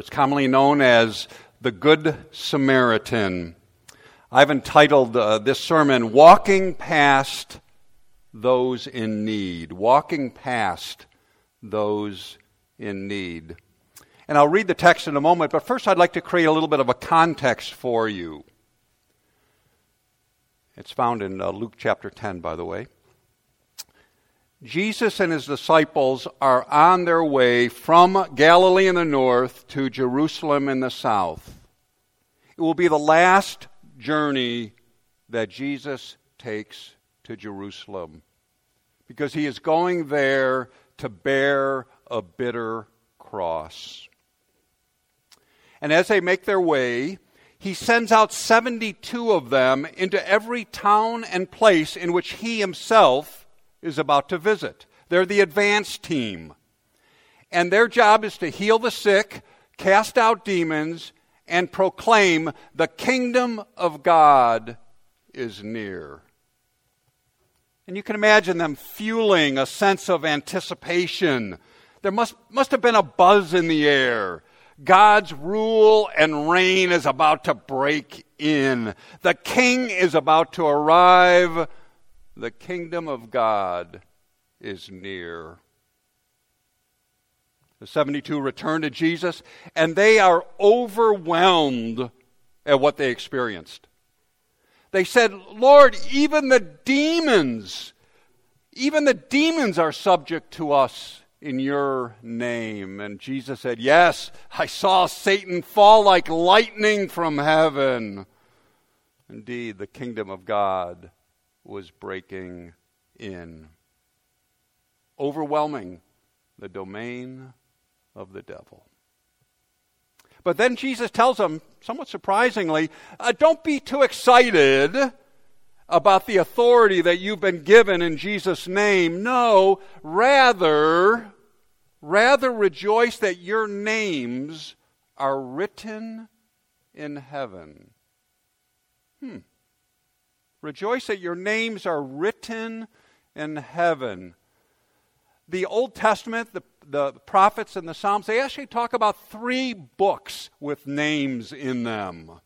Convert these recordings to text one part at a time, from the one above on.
It's commonly known as the Good Samaritan. I've entitled uh, this sermon, Walking Past Those in Need. Walking Past Those in Need. And I'll read the text in a moment, but first I'd like to create a little bit of a context for you. It's found in uh, Luke chapter 10, by the way. Jesus and his disciples are on their way from Galilee in the north to Jerusalem in the south. It will be the last journey that Jesus takes to Jerusalem because he is going there to bear a bitter cross. And as they make their way, he sends out 72 of them into every town and place in which he himself is about to visit. They're the advance team. And their job is to heal the sick, cast out demons, and proclaim the kingdom of God is near. And you can imagine them fueling a sense of anticipation. There must, must have been a buzz in the air. God's rule and reign is about to break in. The king is about to arrive. The kingdom of God is near. The 72 return to Jesus, and they are overwhelmed at what they experienced. They said, Lord, even the demons, even the demons are subject to us in your name. And Jesus said, Yes, I saw Satan fall like lightning from heaven. Indeed, the kingdom of God was breaking in, overwhelming the domain of the devil. But then Jesus tells them, somewhat surprisingly, uh, don't be too excited about the authority that you've been given in Jesus' name. No, rather, rather rejoice that your names are written in heaven. Hmm. Rejoice that your names are written in heaven. The Old Testament, the, the prophets and the Psalms, they actually talk about three books with names in them.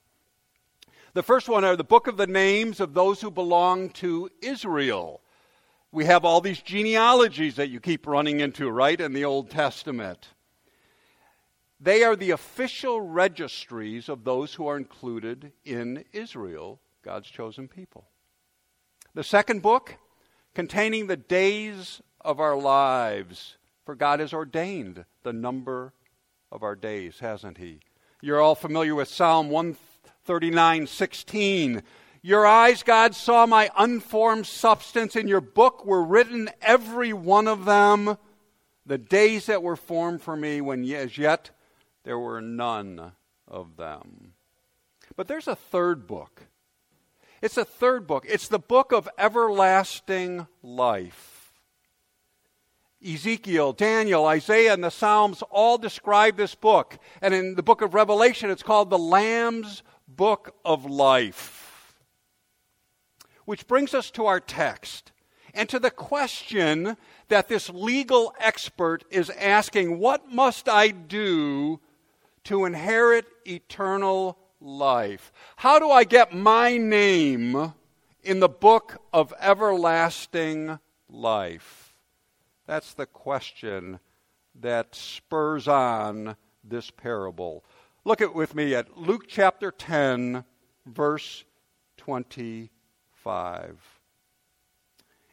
The first one are the book of the names of those who belong to Israel. We have all these genealogies that you keep running into, right, in the Old Testament. They are the official registries of those who are included in Israel, God's chosen people. The second book, containing the days of our lives, for God has ordained the number of our days, hasn't He? You're all familiar with Psalm 139 16. Your eyes, God, saw my unformed substance. In your book were written, every one of them, the days that were formed for me, when as yet there were none of them. But there's a third book. It's a third book. It's the book of everlasting life. Ezekiel, Daniel, Isaiah, and the Psalms all describe this book. And in the book of Revelation, it's called the Lamb's Book of Life. Which brings us to our text and to the question that this legal expert is asking What must I do to inherit eternal life? How do I get my name in the book of everlasting life? That's the question that spurs on this parable. Look at with me at Luke chapter 10, verse 25.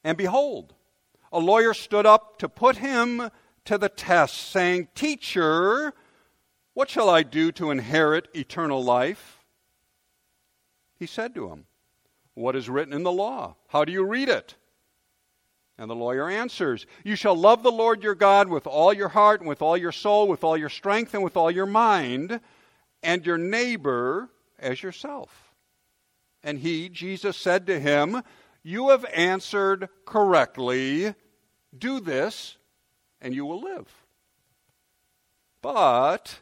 And behold, a lawyer stood up to put him to the test, saying, Teacher, what shall I do to inherit eternal life? He said to him, What is written in the law? How do you read it? And the lawyer answers, You shall love the Lord your God with all your heart, and with all your soul, with all your strength, and with all your mind, and your neighbor as yourself. And he, Jesus, said to him, You have answered correctly. Do this, and you will live. But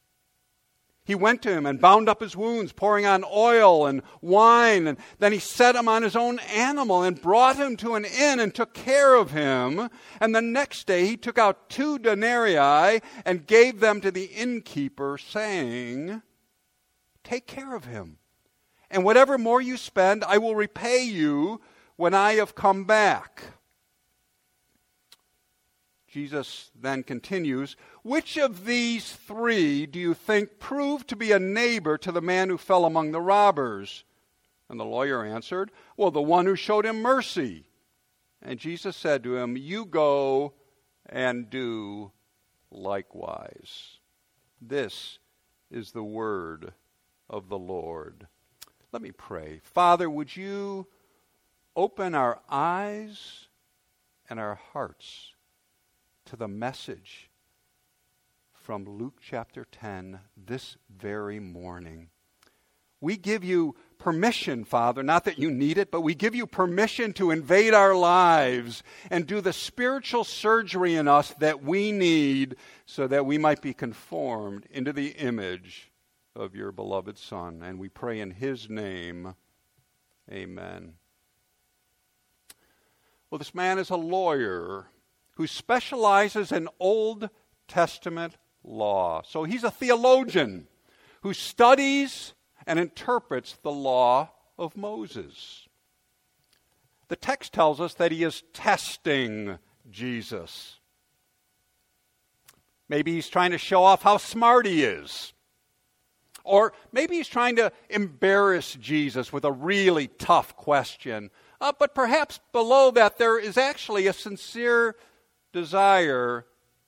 He went to him and bound up his wounds, pouring on oil and wine, and then he set him on his own animal and brought him to an inn and took care of him. And the next day he took out two denarii and gave them to the innkeeper, saying, Take care of him and whatever more you spend, I will repay you when I have come back. Jesus then continues, Which of these three do you think proved to be a neighbor to the man who fell among the robbers? And the lawyer answered, Well, the one who showed him mercy. And Jesus said to him, You go and do likewise. This is the word of the Lord. Let me pray. Father, would you open our eyes and our hearts to the message from Luke chapter 10 this very morning? We give you permission, Father, not that you need it, but we give you permission to invade our lives and do the spiritual surgery in us that we need so that we might be conformed into the image of your beloved Son. And we pray in his name. Amen. Well, this man is a lawyer who specializes in Old Testament law. So he's a theologian who studies and interprets the law of Moses. The text tells us that he is testing Jesus. Maybe he's trying to show off how smart he is. Or maybe he's trying to embarrass Jesus with a really tough question. Uh, but perhaps below that, there is actually a sincere desire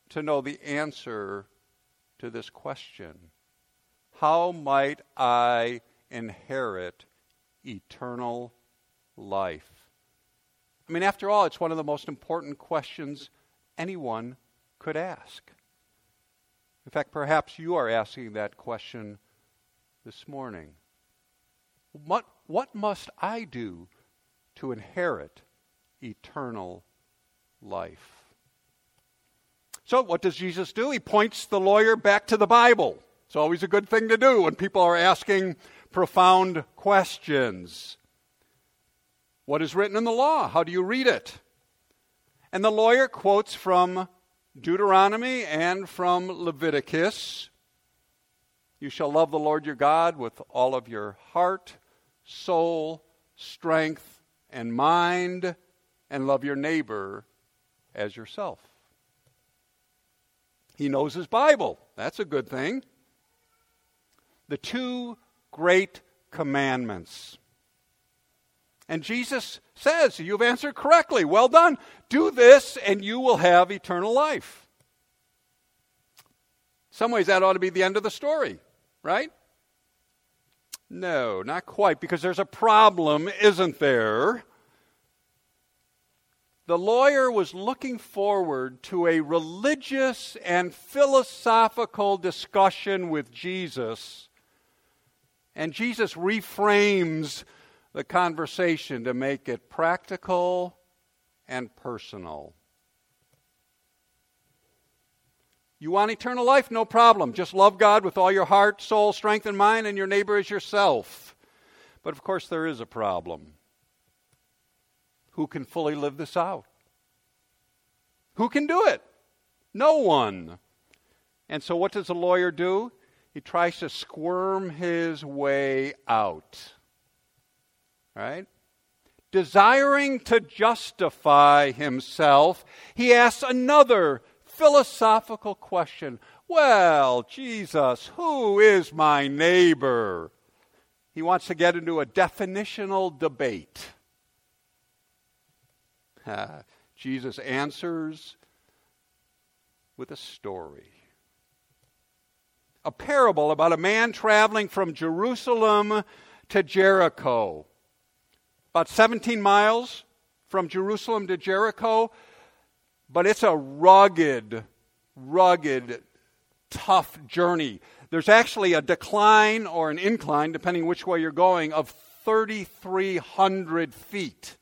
to know the answer to this question How might I inherit eternal life? I mean, after all, it's one of the most important questions anyone could ask. In fact, perhaps you are asking that question this morning. What, what must I do to inherit eternal life? So, what does Jesus do? He points the lawyer back to the Bible. It's always a good thing to do when people are asking profound questions. What is written in the law? How do you read it? And the lawyer quotes from Deuteronomy and from Leviticus. You shall love the Lord your God with all of your heart, soul, strength, and mind, and love your neighbor as yourself. He knows his Bible. That's a good thing. The two great commandments. And Jesus says, You've answered correctly. Well done. Do this, and you will have eternal life. Some ways, that ought to be the end of the story right? No, not quite, because there's a problem, isn't there? The lawyer was looking forward to a religious and philosophical discussion with Jesus, and Jesus reframes the conversation to make it practical and personal. You want eternal life? No problem. Just love God with all your heart, soul, strength, and mind, and your neighbor as yourself. But of course, there is a problem. Who can fully live this out? Who can do it? No one. And so, what does a lawyer do? He tries to squirm his way out. Right? Desiring to justify himself, he asks another philosophical question. Well, Jesus, who is my neighbor? He wants to get into a definitional debate. Jesus answers with a story. A parable about a man traveling from Jerusalem to Jericho. About 17 miles from Jerusalem to Jericho, but it's a rugged, rugged, tough journey. There's actually a decline or an incline, depending which way you're going, of 3,300 feet.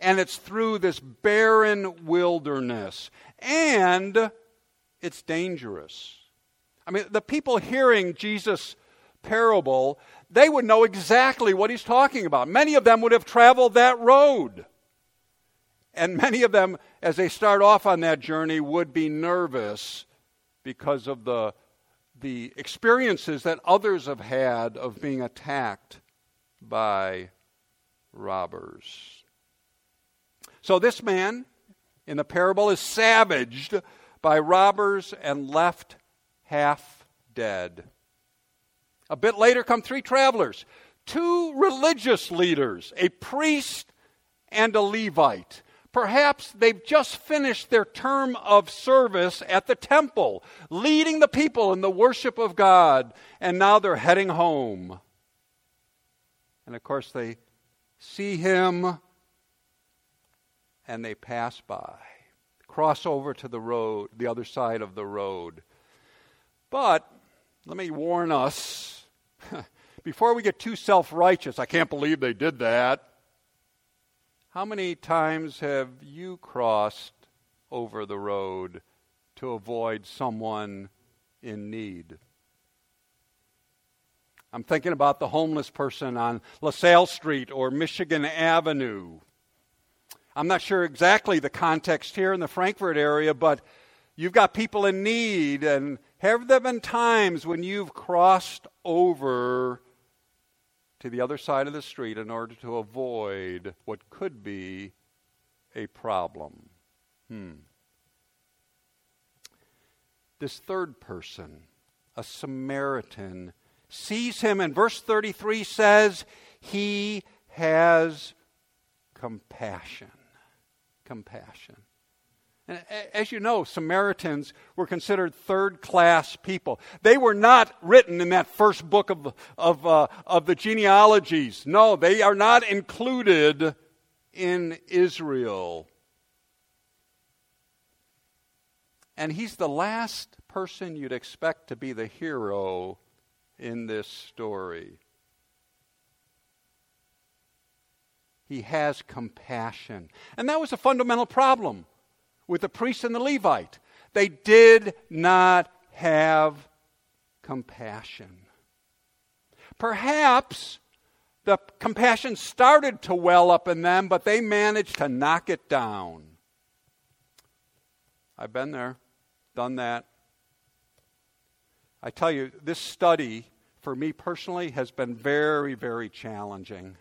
And it's through this barren wilderness. And it's dangerous. I mean, the people hearing Jesus' parable, they would know exactly what he's talking about. Many of them would have traveled that road. And many of them, as they start off on that journey, would be nervous because of the, the experiences that others have had of being attacked by robbers. So this man in the parable is savaged by robbers and left half dead. A bit later come three travelers, two religious leaders, a priest and a Levite. Perhaps they've just finished their term of service at the temple, leading the people in the worship of God, and now they're heading home. And of course, they see him and they pass by, cross over to the road, the other side of the road. But let me warn us before we get too self righteous, I can't believe they did that. How many times have you crossed over the road to avoid someone in need? I'm thinking about the homeless person on LaSalle Street or Michigan Avenue. I'm not sure exactly the context here in the Frankfurt area, but you've got people in need. And have there been times when you've crossed over to the other side of the street in order to avoid what could be a problem? Hmm. This third person, a Samaritan, sees him, and verse 33 says, He has compassion. Compassion. And as you know, Samaritans were considered third class people. They were not written in that first book of, of, uh, of the genealogies. No, they are not included in Israel. And he's the last person you'd expect to be the hero in this story. He has compassion. And that was a fundamental problem with the priest and the Levite. They did not have compassion. Perhaps the compassion started to well up in them, but they managed to knock it down. I've been there, done that. I tell you, this study for me personally has been very, very challenging.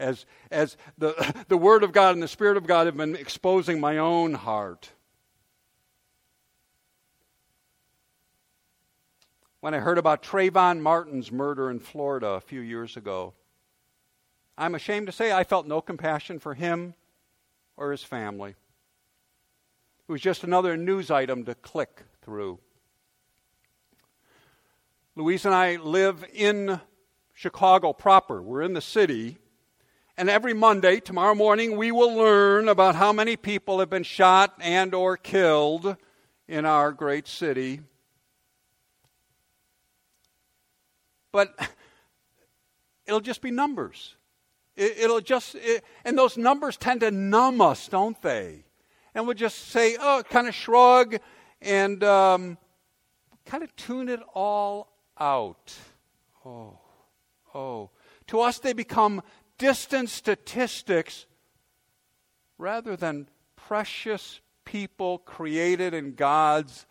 As, as the, the Word of God and the Spirit of God have been exposing my own heart. When I heard about Trayvon Martin's murder in Florida a few years ago, I'm ashamed to say I felt no compassion for him or his family. It was just another news item to click through. Louise and I live in Chicago proper. We're in the city. And every Monday, tomorrow morning, we will learn about how many people have been shot and or killed in our great city. But it'll just be numbers. It, will just, it, and those numbers tend to numb us, don't they? And we'll just say, oh, kind of shrug and um, kind of tune it all out. Oh, oh. To us, they become distant statistics rather than precious people created in God's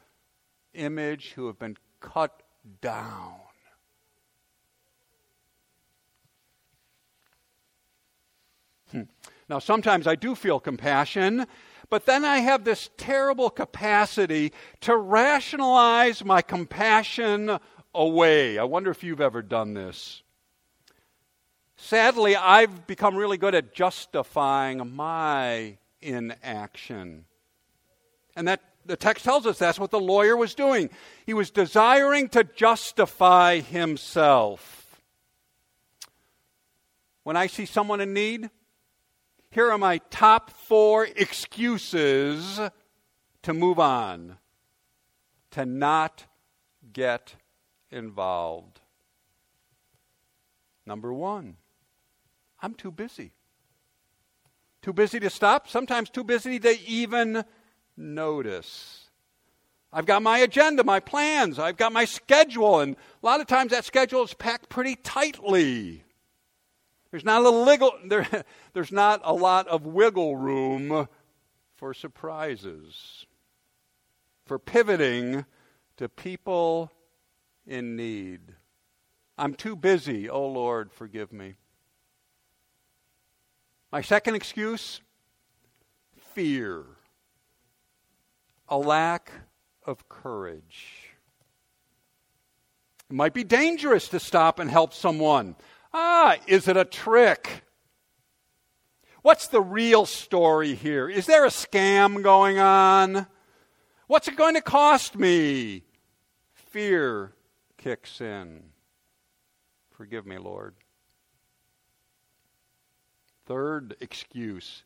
image who have been cut down. Hmm. Now, sometimes I do feel compassion, but then I have this terrible capacity to rationalize my compassion away. I wonder if you've ever done this. Sadly, I've become really good at justifying my inaction. And that the text tells us that's what the lawyer was doing. He was desiring to justify himself. When I see someone in need, here are my top four excuses to move on, to not get involved. Number one, I'm too busy. Too busy to stop, sometimes too busy to even notice. I've got my agenda, my plans, I've got my schedule, and a lot of times that schedule is packed pretty tightly. There's not a little there, there's not a lot of wiggle room for surprises, for pivoting to people in need. I'm too busy. Oh Lord, forgive me. My second excuse fear a lack of courage. It might be dangerous to stop and help someone. Ah, is it a trick? What's the real story here? Is there a scam going on? What's it going to cost me? Fear kicks in. Forgive me, Lord. Third excuse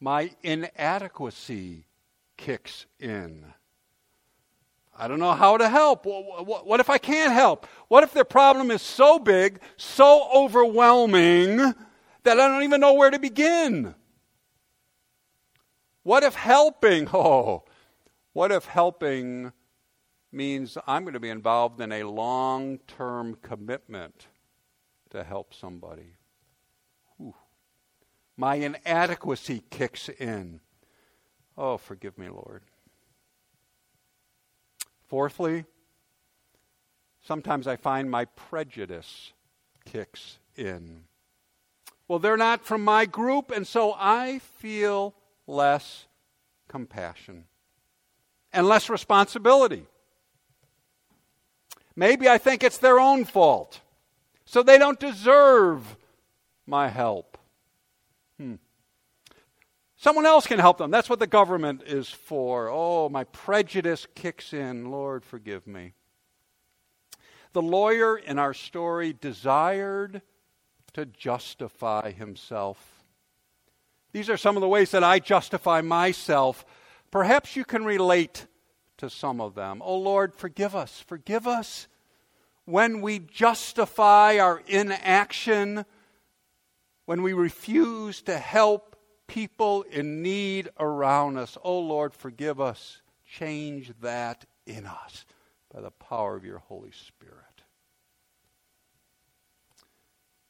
my inadequacy kicks in. I don't know how to help. What if I can't help? What if their problem is so big, so overwhelming, that I don't even know where to begin? What if helping, oh, what if helping means I'm going to be involved in a long term commitment to help somebody? My inadequacy kicks in. Oh, forgive me, Lord. Fourthly, sometimes I find my prejudice kicks in. Well, they're not from my group, and so I feel less compassion and less responsibility. Maybe I think it's their own fault, so they don't deserve my help. Someone else can help them. That's what the government is for. Oh, my prejudice kicks in. Lord, forgive me. The lawyer in our story desired to justify himself. These are some of the ways that I justify myself. Perhaps you can relate to some of them. Oh Lord, forgive us. Forgive us when we justify our inaction, when we refuse to help people in need around us. Oh Lord, forgive us. Change that in us by the power of your Holy Spirit.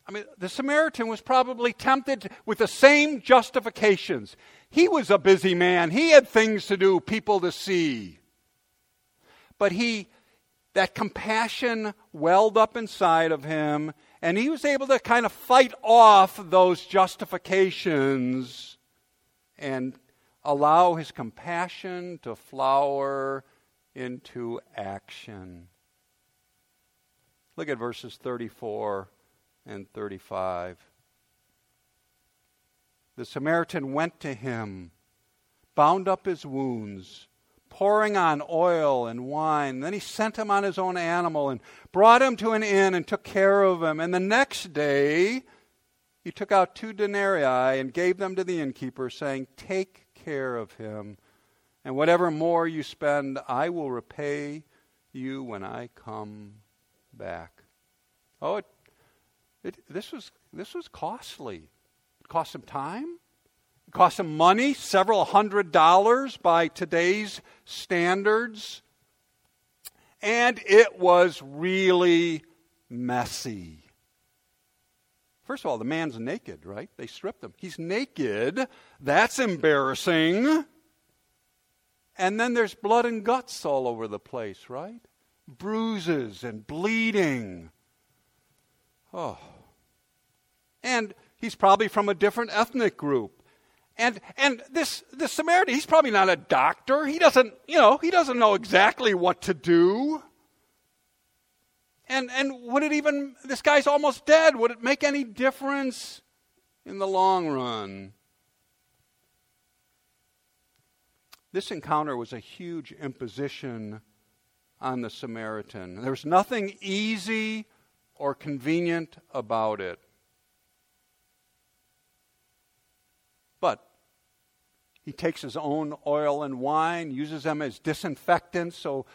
I mean, the Samaritan was probably tempted with the same justifications. He was a busy man, he had things to do, people to see. But he, that compassion welled up inside of him, and he was able to kind of fight off those justifications and allow his compassion to flower into action. Look at verses 34 and 35. The Samaritan went to him, bound up his wounds pouring on oil and wine. Then he sent him on his own animal and brought him to an inn and took care of him. And the next day he took out two denarii and gave them to the innkeeper, saying, Take care of him, and whatever more you spend, I will repay you when I come back. Oh, it, it, this, was, this was costly. It cost him time, it cost him money, several hundred dollars by today's standards. And it was really messy. First of all, the man's naked, right? They stripped him. He's naked. That's embarrassing. And then there's blood and guts all over the place, right? Bruises and bleeding. Oh. And he's probably from a different ethnic group. And and this this Samaritan, he's probably not a doctor. He doesn't, you know, he doesn't know exactly what to do. And and would it even this guy's almost dead, would it make any difference in the long run? This encounter was a huge imposition on the Samaritan. There was nothing easy or convenient about it. But he takes his own oil and wine, uses them as disinfectants so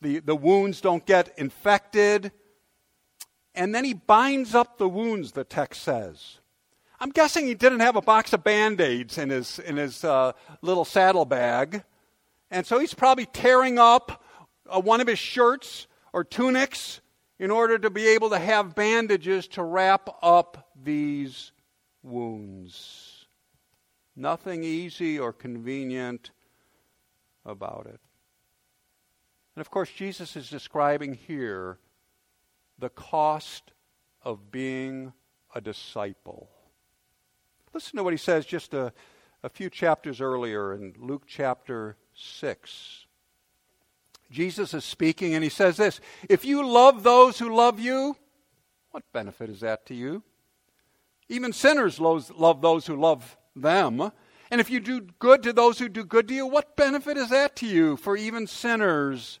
the, the wounds don't get infected. And then he binds up the wounds, the text says. I'm guessing he didn't have a box of band aids in his, in his uh, little saddlebag. And so he's probably tearing up uh, one of his shirts or tunics in order to be able to have bandages to wrap up these wounds. Nothing easy or convenient about it. And of course, Jesus is describing here the cost of being a disciple. Listen to what he says just a, a few chapters earlier in Luke chapter 6. Jesus is speaking and he says this If you love those who love you, what benefit is that to you? Even sinners love those who love them. And if you do good to those who do good to you, what benefit is that to you? For even sinners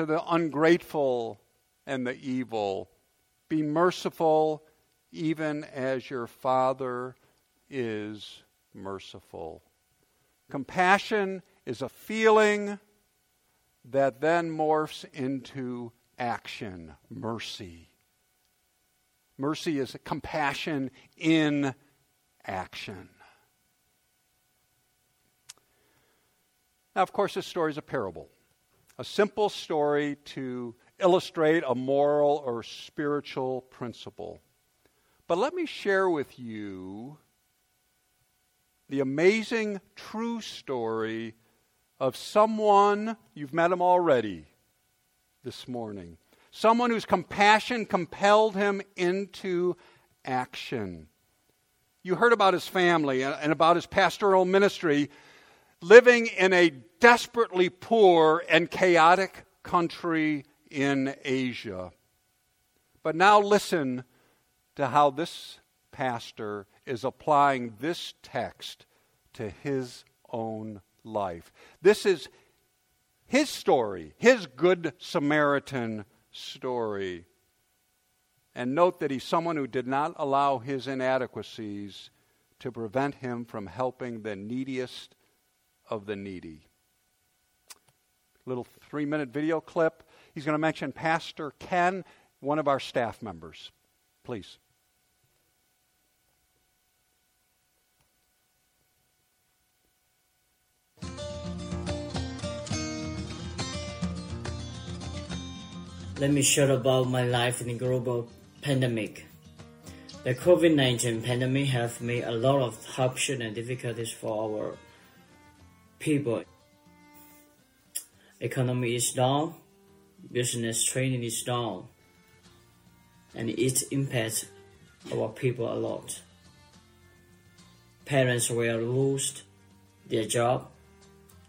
to the ungrateful and the evil. Be merciful, even as your Father is merciful. Compassion is a feeling that then morphs into action, mercy. Mercy is compassion in action. Now, of course, this story is a parable, a simple story to illustrate a moral or spiritual principle. But let me share with you the amazing true story of someone, you've met him already this morning, someone whose compassion compelled him into action. You heard about his family and about his pastoral ministry living in a desperately poor and chaotic country in Asia. But now listen to how this pastor is applying this text to his own life. This is his story, his Good Samaritan story. And note that he's someone who did not allow his inadequacies to prevent him from helping the neediest of the needy. Little three minute video clip. He's going to mention Pastor Ken, one of our staff members. Please. Let me share about my life in the global pandemic. The COVID-19 pandemic has made a lot of hardship and difficulties for our people. Economy is down, business training is down, and it impacts our people a lot. Parents will lose their job,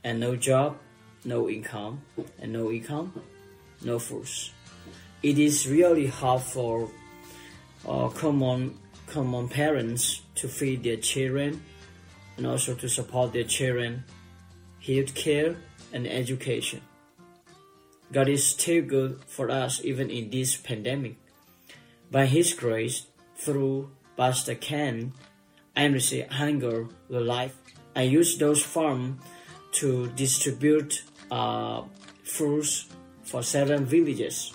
and no job, no income, and no income, no food. It is really hard for uh, common common parents to feed their children and also to support their children health care and education. God is still good for us even in this pandemic. By his grace through pastor ken i receive hunger the life. I use those farms to distribute uh, fruits for seven villages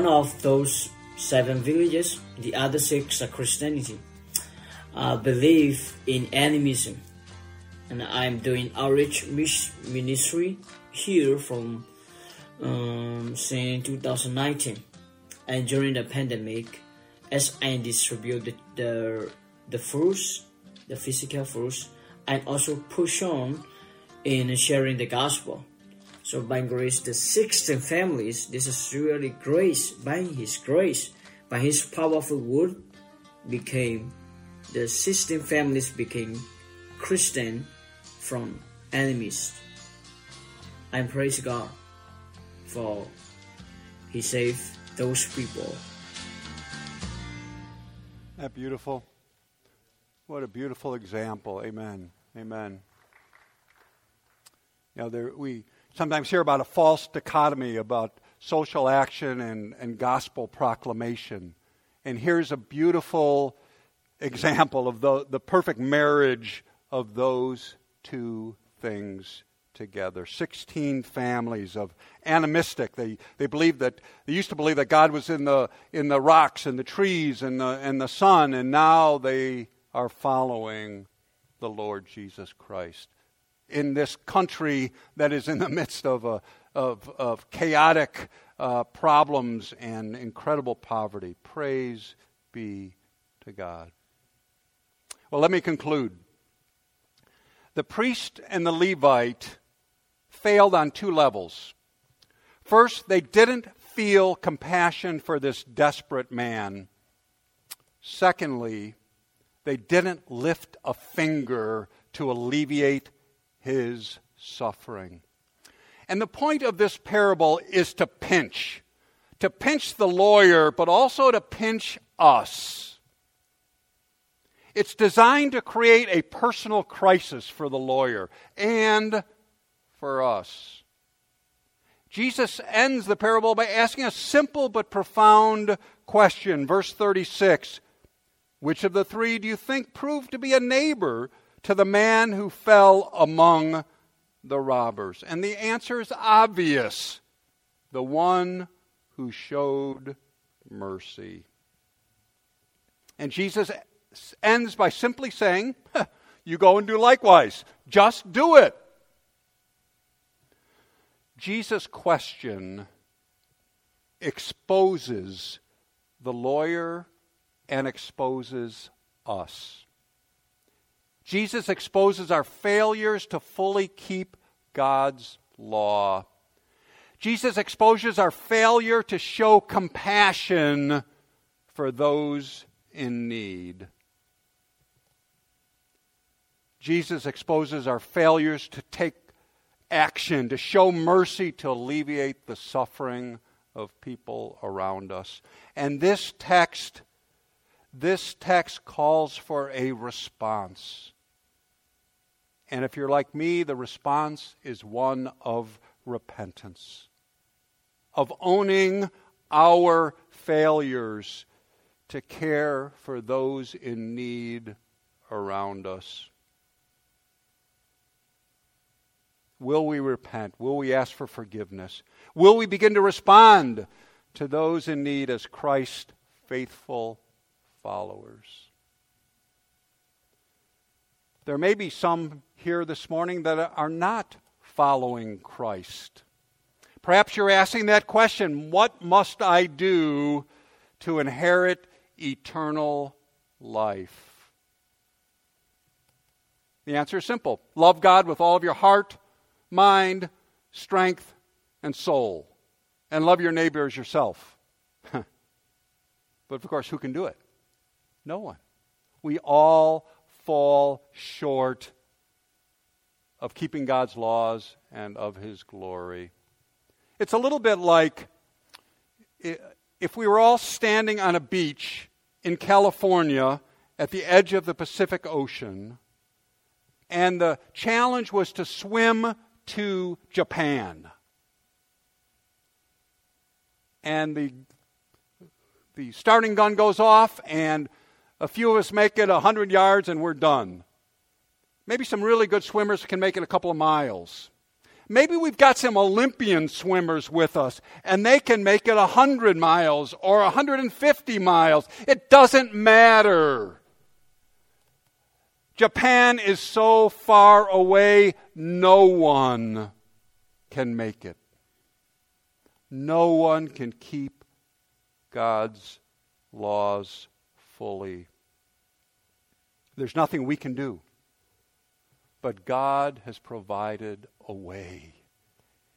One of those seven villages, the other six are Christianity, uh, believe in animism. And I'm doing outreach ministry here from um, since 2019. And during the pandemic, as I distribute the, the, the fruits, the physical fruits, I also push on in sharing the gospel. So by grace, the 16 families, this is really grace, by His grace, by His powerful word, became, the 16 families became Christian from enemies. I praise God for He saved those people. That beautiful. What a beautiful example. Amen. Amen. Know, there, we sometimes hear about a false dichotomy about social action and, and gospel proclamation. And here's a beautiful example of the, the perfect marriage of those two things together. 16 families of animistic. They, they believed that, they used to believe that God was in the, in the rocks and the trees and the, and the sun, and now they are following the Lord Jesus Christ in this country that is in the midst of, a, of, of chaotic uh, problems and incredible poverty. Praise be to God. Well, let me conclude. The priest and the Levite failed on two levels. First, they didn't feel compassion for this desperate man. Secondly, they didn't lift a finger to alleviate his suffering. And the point of this parable is to pinch, to pinch the lawyer, but also to pinch us. It's designed to create a personal crisis for the lawyer and for us. Jesus ends the parable by asking a simple but profound question. Verse 36 Which of the three do you think proved to be a neighbor to the man who fell among the robbers? And the answer is obvious the one who showed mercy. And Jesus ends by simply saying, You go and do likewise. Just do it. Jesus' question exposes the lawyer and exposes us. Jesus exposes our failures to fully keep God's law. Jesus exposes our failure to show compassion for those in need. Jesus exposes our failures to take action, to show mercy, to alleviate the suffering of people around us. And this text, this text calls for a response. And if you're like me, the response is one of repentance, of owning our failures to care for those in need around us. Will we repent? Will we ask for forgiveness? Will we begin to respond to those in need as Christ faithful followers? There may be some here this morning that are not following Christ. Perhaps you're asking that question what must I do to inherit eternal life? The answer is simple love God with all of your heart, mind, strength, and soul. And love your neighbor as yourself. but of course, who can do it? No one. We all fall short of keeping God's laws and of His glory. It's a little bit like if we were all standing on a beach in California at the edge of the Pacific Ocean, and the challenge was to swim to Japan. And the, the starting gun goes off, and a few of us make it 100 yards, and we're done. Maybe some really good swimmers can make it a couple of miles. Maybe we've got some Olympian swimmers with us, and they can make it 100 miles or 150 miles. It doesn't matter. Japan is so far away, no one can make it. No one can keep God's laws fully. There's nothing we can do. But God has provided a way.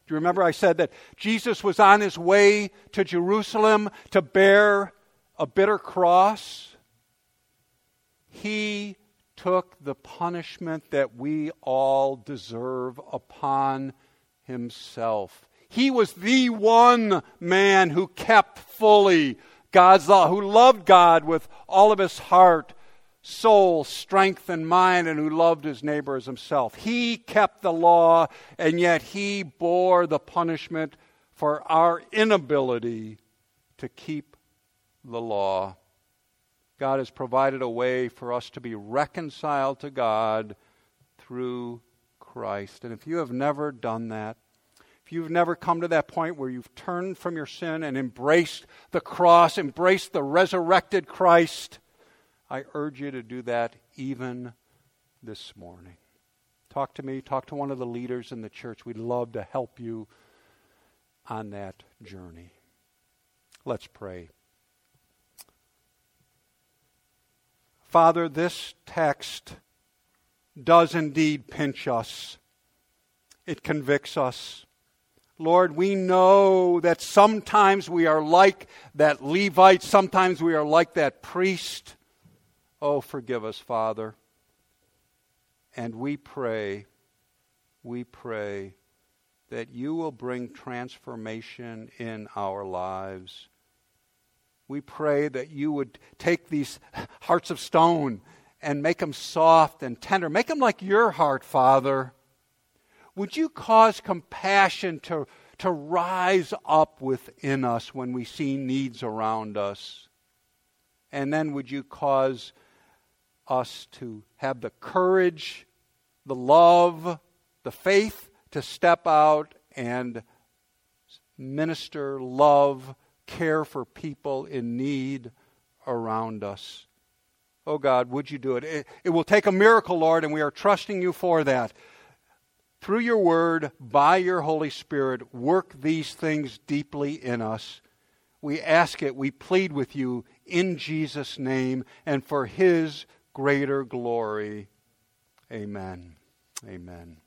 Do you remember I said that Jesus was on his way to Jerusalem to bear a bitter cross? He took the punishment that we all deserve upon himself. He was the one man who kept fully God's law, who loved God with all of his heart, soul, strength, and mind, and who loved his neighbor as himself. He kept the law, and yet he bore the punishment for our inability to keep the law. God has provided a way for us to be reconciled to God through Christ. And if you have never done that, if you've never come to that point where you've turned from your sin and embraced the cross, embraced the resurrected Christ, I urge you to do that even this morning. Talk to me, talk to one of the leaders in the church. We'd love to help you on that journey. Let's pray. Father, this text does indeed pinch us. It convicts us. Lord, we know that sometimes we are like that Levite, sometimes we are like that priest. Oh, forgive us, Father. And we pray, we pray that you will bring transformation in our lives. We pray that you would take these hearts of stone and make them soft and tender. Make them like your heart, Father. Would you cause compassion to, to rise up within us when we see needs around us? And then would you cause us to have the courage, the love, the faith to step out and minister, love, care for people in need around us. Oh God, would you do it? it? It will take a miracle, Lord, and we are trusting you for that. Through your word, by your Holy Spirit, work these things deeply in us. We ask it, we plead with you in Jesus' name and for his greater glory. Amen. Amen.